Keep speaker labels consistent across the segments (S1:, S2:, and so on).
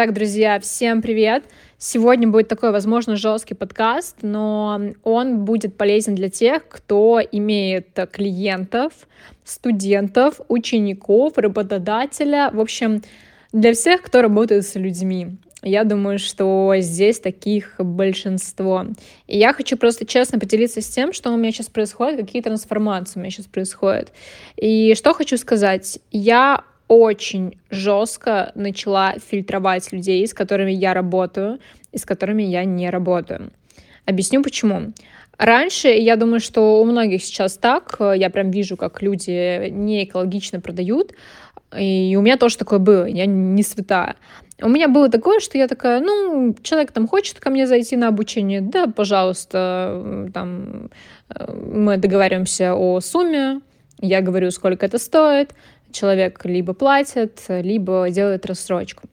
S1: Так, друзья, всем привет! Сегодня будет такой, возможно, жесткий подкаст, но он будет полезен для тех, кто имеет клиентов, студентов, учеников, работодателя, в общем, для всех, кто работает с людьми. Я думаю, что здесь таких большинство. И я хочу просто честно поделиться с тем, что у меня сейчас происходит, какие трансформации у меня сейчас происходят. И что хочу сказать. Я очень жестко начала фильтровать людей, с которыми я работаю и с которыми я не работаю. Объясню почему. Раньше, я думаю, что у многих сейчас так, я прям вижу, как люди не экологично продают, и у меня тоже такое было, я не святая. У меня было такое, что я такая, ну, человек там хочет ко мне зайти на обучение, да, пожалуйста, там э, мы договариваемся о сумме, я говорю, сколько это стоит, человек либо платит, либо делает рассрочку.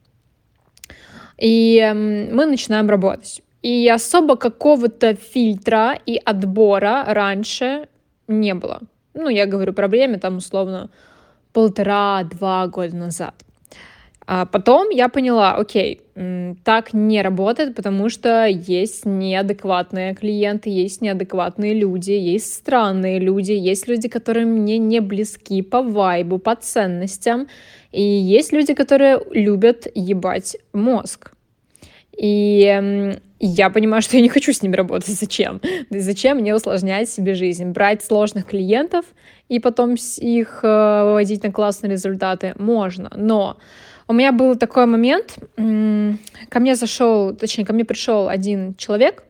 S1: И мы начинаем работать. И особо какого-то фильтра и отбора раньше не было. Ну, я говорю про время, там, условно, полтора-два года назад. А потом я поняла, окей, так не работает, потому что есть неадекватные клиенты, есть неадекватные люди, есть странные люди, есть люди, которые мне не близки по вайбу, по ценностям, и есть люди, которые любят ебать мозг. И я понимаю, что я не хочу с ними работать. Зачем? Зачем мне усложнять себе жизнь? Брать сложных клиентов и потом их э, выводить на классные результаты можно. Но у меня был такой момент, ко мне зашел, точнее, ко мне пришел один человек,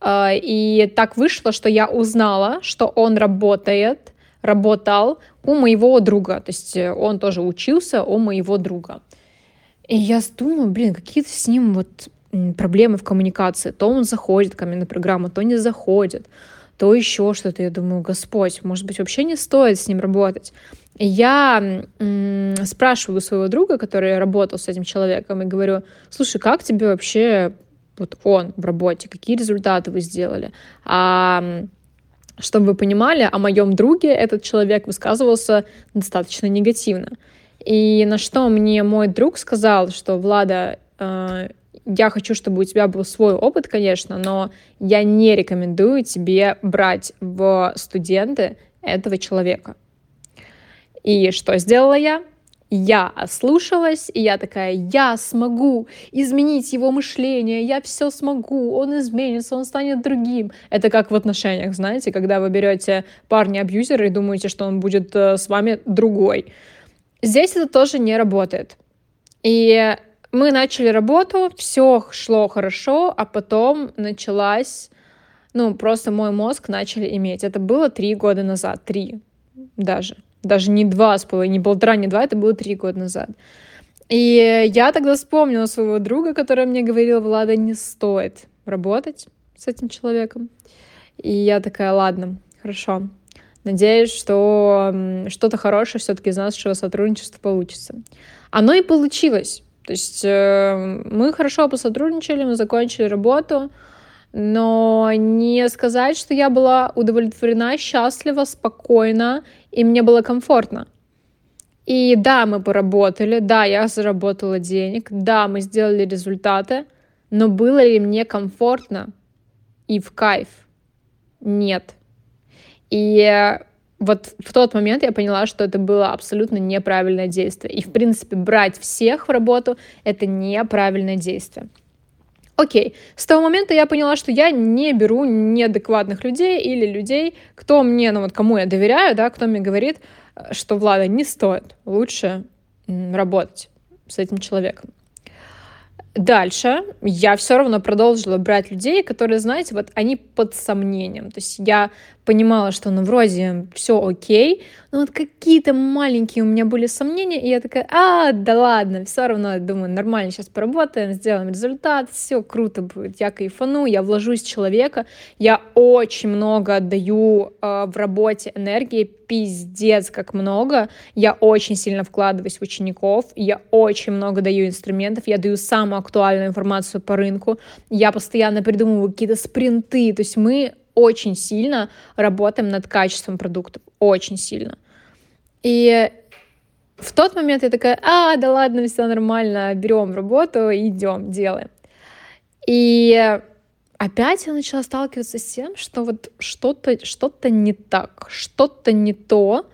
S1: а, и так вышло, что я узнала, что он работает, работал у моего друга, то есть э, он тоже учился у моего друга. И я думаю, блин, какие-то с ним вот проблемы в коммуникации. То он заходит ко мне на программу, то не заходит, то еще что-то. Я думаю, Господь, может быть, вообще не стоит с ним работать я спрашиваю своего друга, который работал с этим человеком, и говорю, слушай, как тебе вообще вот он в работе, какие результаты вы сделали? А чтобы вы понимали, о моем друге этот человек высказывался достаточно негативно. И на что мне мой друг сказал, что Влада, э, я хочу, чтобы у тебя был свой опыт, конечно, но я не рекомендую тебе брать в студенты этого человека. И что сделала я? Я ослушалась, и я такая, я смогу изменить его мышление, я все смогу, он изменится, он станет другим. Это как в отношениях, знаете, когда вы берете парня-абьюзера и думаете, что он будет э, с вами другой. Здесь это тоже не работает. И мы начали работу, все шло хорошо, а потом началась, ну, просто мой мозг начали иметь. Это было три года назад, три даже даже не два с половиной, не полтора, не два, это было три года назад. И я тогда вспомнила своего друга, который мне говорил, Влада, не стоит работать с этим человеком. И я такая, ладно, хорошо. Надеюсь, что что-то хорошее все-таки из нашего сотрудничества получится. Оно и получилось. То есть э, мы хорошо посотрудничали, мы закончили работу, но не сказать, что я была удовлетворена, счастлива, спокойна, и мне было комфортно. И да, мы поработали, да, я заработала денег, да, мы сделали результаты, но было ли мне комфортно и в кайф? Нет. И вот в тот момент я поняла, что это было абсолютно неправильное действие. И, в принципе, брать всех в работу — это неправильное действие. Окей, с того момента я поняла, что я не беру неадекватных людей или людей, кто мне, ну вот кому я доверяю, да, кто мне говорит, что Влада не стоит, лучше работать с этим человеком. Дальше я все равно продолжила брать людей, которые, знаете, вот они под сомнением. То есть я понимала, что ну вроде все окей, но вот какие-то маленькие у меня были сомнения, и я такая, а, да ладно, все равно, думаю, нормально, сейчас поработаем, сделаем результат, все круто будет, я кайфану, я вложусь в человека, я очень много отдаю э, в работе энергии, пиздец как много, я очень сильно вкладываюсь в учеников, я очень много даю инструментов, я даю самую актуальную информацию по рынку, я постоянно придумываю какие-то спринты, то есть мы очень сильно работаем над качеством продуктов, очень сильно. И В тот момент я такая, а, да ладно, все нормально, берем работу, идем, делаем. И опять я начала сталкиваться с тем, что вот что-то что не так, что-то не то,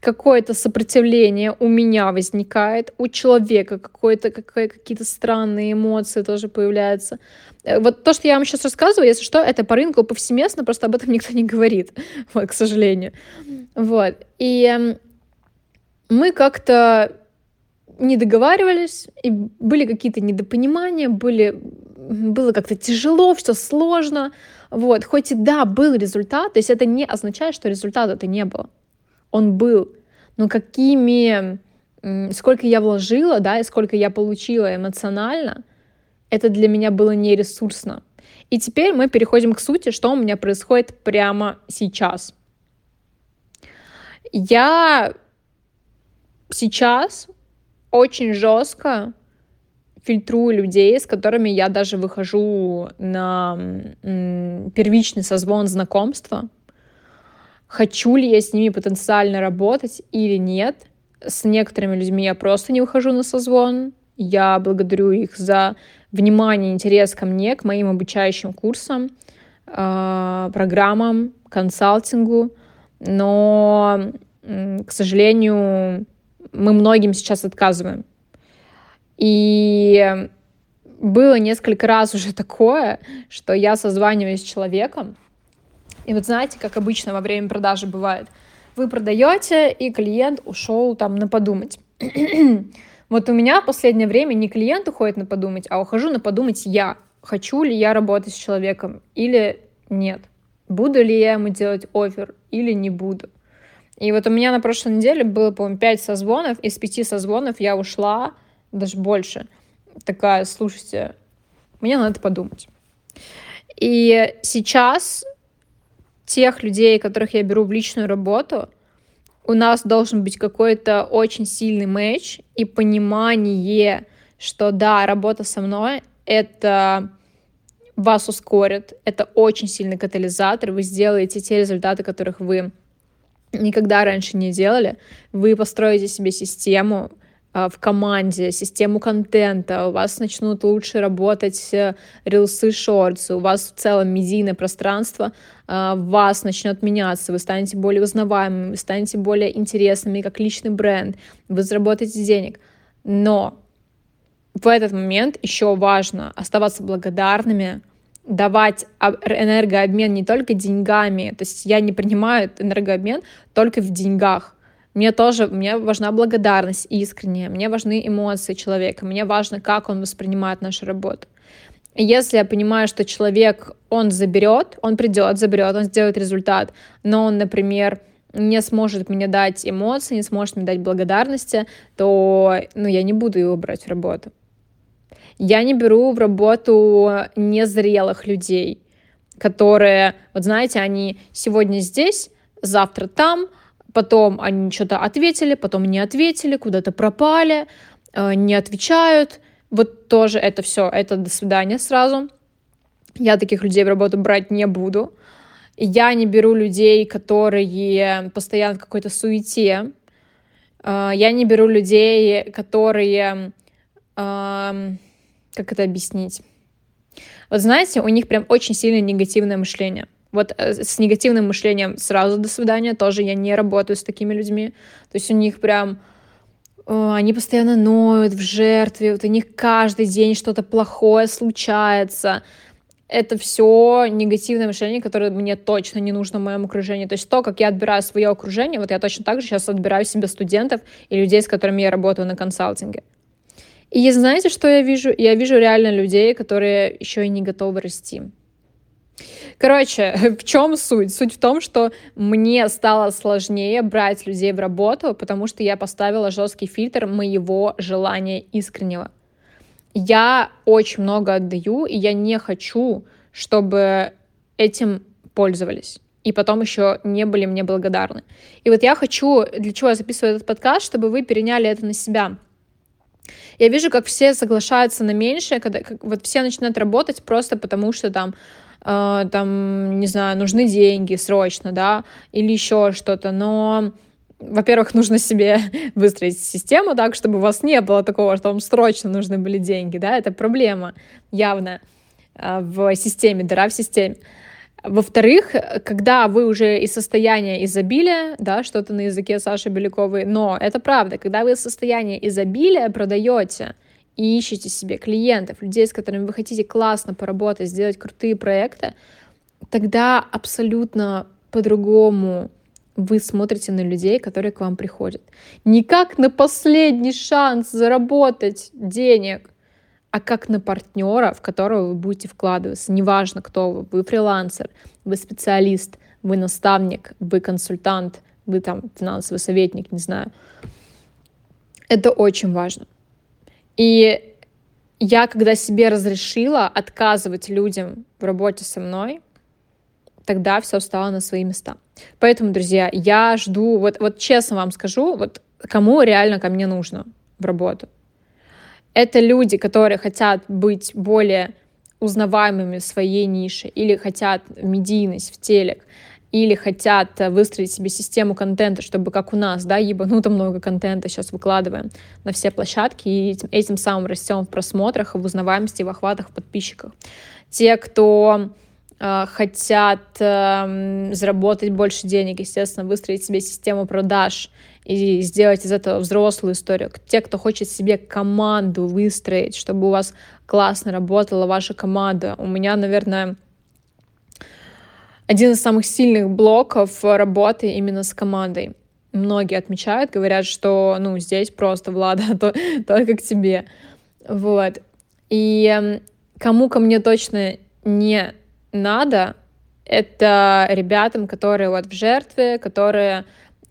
S1: какое-то сопротивление у меня возникает, у человека какое-то, какие-то странные эмоции тоже появляются. Э, вот то, что я вам сейчас рассказываю, если что, это по рынку повсеместно, просто об этом никто не говорит, вот, к сожалению. Вот. И эм, мы как-то не договаривались, и были какие-то недопонимания, были, было как-то тяжело, все сложно. Вот. Хоть и да, был результат, то есть это не означает, что результата-то не было он был. Но какими, сколько я вложила, да, и сколько я получила эмоционально, это для меня было не ресурсно. И теперь мы переходим к сути, что у меня происходит прямо сейчас. Я сейчас очень жестко фильтрую людей, с которыми я даже выхожу на первичный созвон знакомства, хочу ли я с ними потенциально работать или нет. С некоторыми людьми я просто не выхожу на созвон. Я благодарю их за внимание, интерес ко мне, к моим обучающим курсам, а, программам, консалтингу. Но, к сожалению, мы многим сейчас отказываем. И было несколько раз уже такое, что я созваниваюсь с человеком, и вот знаете, как обычно во время продажи бывает, вы продаете, и клиент ушел там на подумать. вот у меня в последнее время не клиент уходит на подумать, а ухожу на подумать я. Хочу ли я работать с человеком или нет? Буду ли я ему делать офер или не буду? И вот у меня на прошлой неделе было, по-моему, 5 созвонов, из 5 созвонов я ушла, даже больше. Такая, слушайте, мне надо подумать. И сейчас тех людей, которых я беру в личную работу, у нас должен быть какой-то очень сильный матч и понимание, что да, работа со мной — это вас ускорит, это очень сильный катализатор, вы сделаете те результаты, которых вы никогда раньше не делали, вы построите себе систему, в команде, систему контента, у вас начнут лучше работать э, рилсы, шортсы, у вас в целом медийное пространство а, вас начнет меняться, вы станете более узнаваемыми, вы станете более интересными как личный бренд, вы заработаете денег. Но в этот момент еще важно оставаться благодарными, давать энергообмен не только деньгами, то есть я не принимаю энергообмен только в деньгах, мне тоже, мне важна благодарность искренняя, мне важны эмоции человека, мне важно, как он воспринимает нашу работу. И если я понимаю, что человек, он заберет, он придет, заберет, он сделает результат, но он, например, не сможет мне дать эмоции, не сможет мне дать благодарности, то ну, я не буду его брать в работу. Я не беру в работу незрелых людей, которые, вот знаете, они сегодня здесь, завтра там, потом они что-то ответили, потом не ответили, куда-то пропали, э, не отвечают. Вот тоже это все, это до свидания сразу. Я таких людей в работу брать не буду. Я не беру людей, которые постоянно в какой-то суете. Э, я не беру людей, которые... Эм, как это объяснить? Вот знаете, у них прям очень сильное негативное мышление. Вот э, с негативным мышлением сразу до свидания, тоже я не работаю с такими людьми. То есть у них прям они постоянно ноют в жертве, вот у них каждый день что-то плохое случается. Это все негативное мышление, которое мне точно не нужно в моем окружении. То есть то, как я отбираю свое окружение, вот я точно так же сейчас отбираю себе студентов и людей, с которыми я работаю на консалтинге. И знаете, что я вижу? Я вижу реально людей, которые еще и не готовы расти. Короче, в чем суть? Суть в том, что мне стало сложнее брать людей в работу, потому что я поставила жесткий фильтр моего желания искреннего. Я очень много отдаю, и я не хочу, чтобы этим пользовались и потом еще не были мне благодарны. И вот я хочу, для чего я записываю этот подкаст, чтобы вы переняли это на себя. Я вижу, как все соглашаются на меньшее, когда как, вот все начинают работать просто потому, что там э, там, не знаю, нужны деньги срочно, да, или еще что-то, но во-первых, нужно себе выстроить систему так, чтобы у вас не было такого, что вам срочно нужны были деньги, да, это проблема явная в системе, дыра в системе. Во-вторых, когда вы уже из состояния изобилия, да, что-то на языке Саши Беляковой, но это правда, когда вы из состояния изобилия продаете и ищете себе клиентов, людей, с которыми вы хотите классно поработать, сделать крутые проекты, тогда абсолютно по-другому вы смотрите на людей, которые к вам приходят. Не как на последний шанс заработать денег, а как на партнера, в которого вы будете вкладываться. Неважно, кто вы. Вы фрилансер, вы специалист, вы наставник, вы консультант, вы там финансовый советник, не знаю. Это очень важно. И я, когда себе разрешила отказывать людям в работе со мной, тогда все встало на свои места. Поэтому, друзья, я жду, вот, вот честно вам скажу, вот кому реально ко мне нужно в работу. Это люди, которые хотят быть более узнаваемыми в своей нише, или хотят медийность в телек, или хотят выстроить себе систему контента, чтобы как у нас, да, ебануто много контента сейчас выкладываем на все площадки, и этим, этим самым растем в просмотрах, в узнаваемости, в охватах, в подписчиках. Те, кто а, хотят э, заработать больше денег, естественно, выстроить себе систему продаж и сделать из этого взрослую историю. Те, кто хочет себе команду выстроить, чтобы у вас классно работала ваша команда. У меня, наверное, один из самых сильных блоков работы именно с командой. Многие отмечают, говорят, что ну здесь просто Влада то, только к тебе. Вот. И кому ко мне точно не надо, это ребятам, которые вот в жертве, которые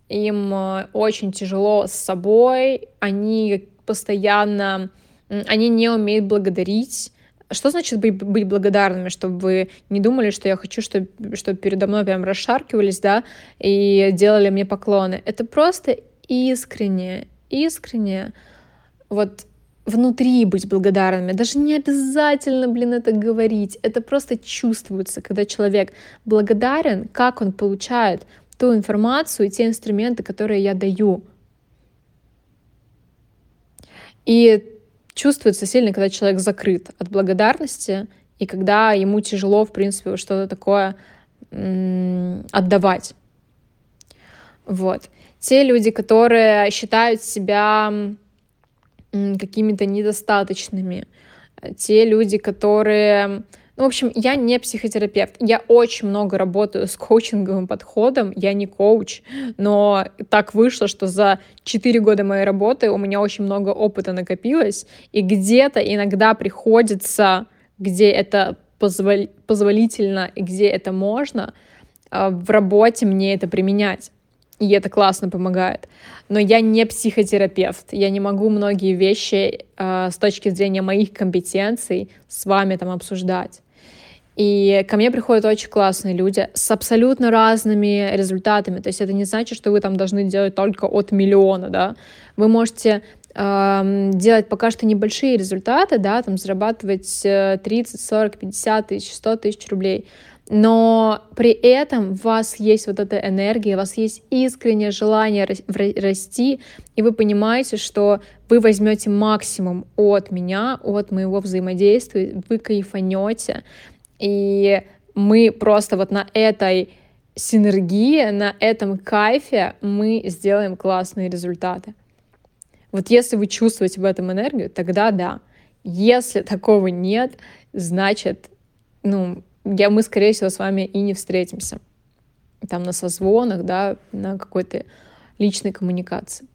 S1: им э, очень тяжело с собой, они постоянно, они не умеют благодарить. Что значит быть, быть благодарными, чтобы вы не думали, что я хочу, чтобы, чтобы передо мной прям расшаркивались, да, и делали мне поклоны. Это просто искренне, искренне. Вот внутри быть благодарными. Даже не обязательно, блин, это говорить. Это просто чувствуется, когда человек благодарен, как он получает ту информацию и те инструменты, которые я даю. И чувствуется сильно, когда человек закрыт от благодарности, и когда ему тяжело, в принципе, что-то такое отдавать. Вот. Те люди, которые считают себя какими-то недостаточными. Те люди, которые... Ну, в общем, я не психотерапевт. Я очень много работаю с коучинговым подходом. Я не коуч, но так вышло, что за 4 года моей работы у меня очень много опыта накопилось. И где-то иногда приходится, где это позвол... позволительно и где это можно, а, в работе мне это применять и это классно помогает. Но я не психотерапевт, я не могу многие вещи э, с точки зрения моих компетенций с вами там обсуждать. И ко мне приходят очень классные люди с абсолютно разными результатами. То есть это не значит, что вы там должны делать только от миллиона, да. Вы можете делать пока что небольшие результаты, да, там зарабатывать 30, 40, 50 тысяч, 100 тысяч рублей но при этом у вас есть вот эта энергия, у вас есть искреннее желание расти, и вы понимаете, что вы возьмете максимум от меня, от моего взаимодействия, вы кайфанете, и мы просто вот на этой синергии, на этом кайфе мы сделаем классные результаты. Вот если вы чувствуете в этом энергию, тогда да. Если такого нет, значит, ну, я, мы, скорее всего, с вами и не встретимся. Там на созвонах, да, на какой-то личной коммуникации.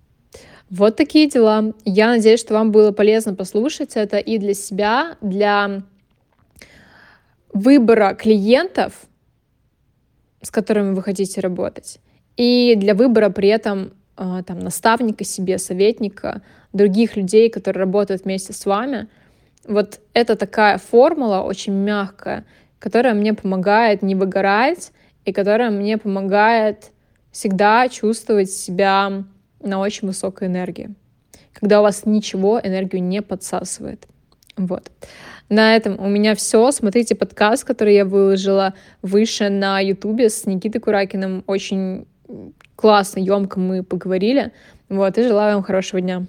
S1: Вот такие дела. Я надеюсь, что вам было полезно послушать это и для себя, для выбора клиентов, с которыми вы хотите работать, и для выбора при этом а, там, наставника себе, советника, других людей, которые работают вместе с вами. Вот это такая формула очень мягкая, которая мне помогает не выгорать и которая мне помогает всегда чувствовать себя на очень высокой энергии, когда у вас ничего энергию не подсасывает. Вот. На этом у меня все. Смотрите подкаст, который я выложила выше на Ютубе с Никитой Куракиным. Очень классно, емко мы поговорили. Вот, и желаю вам хорошего дня.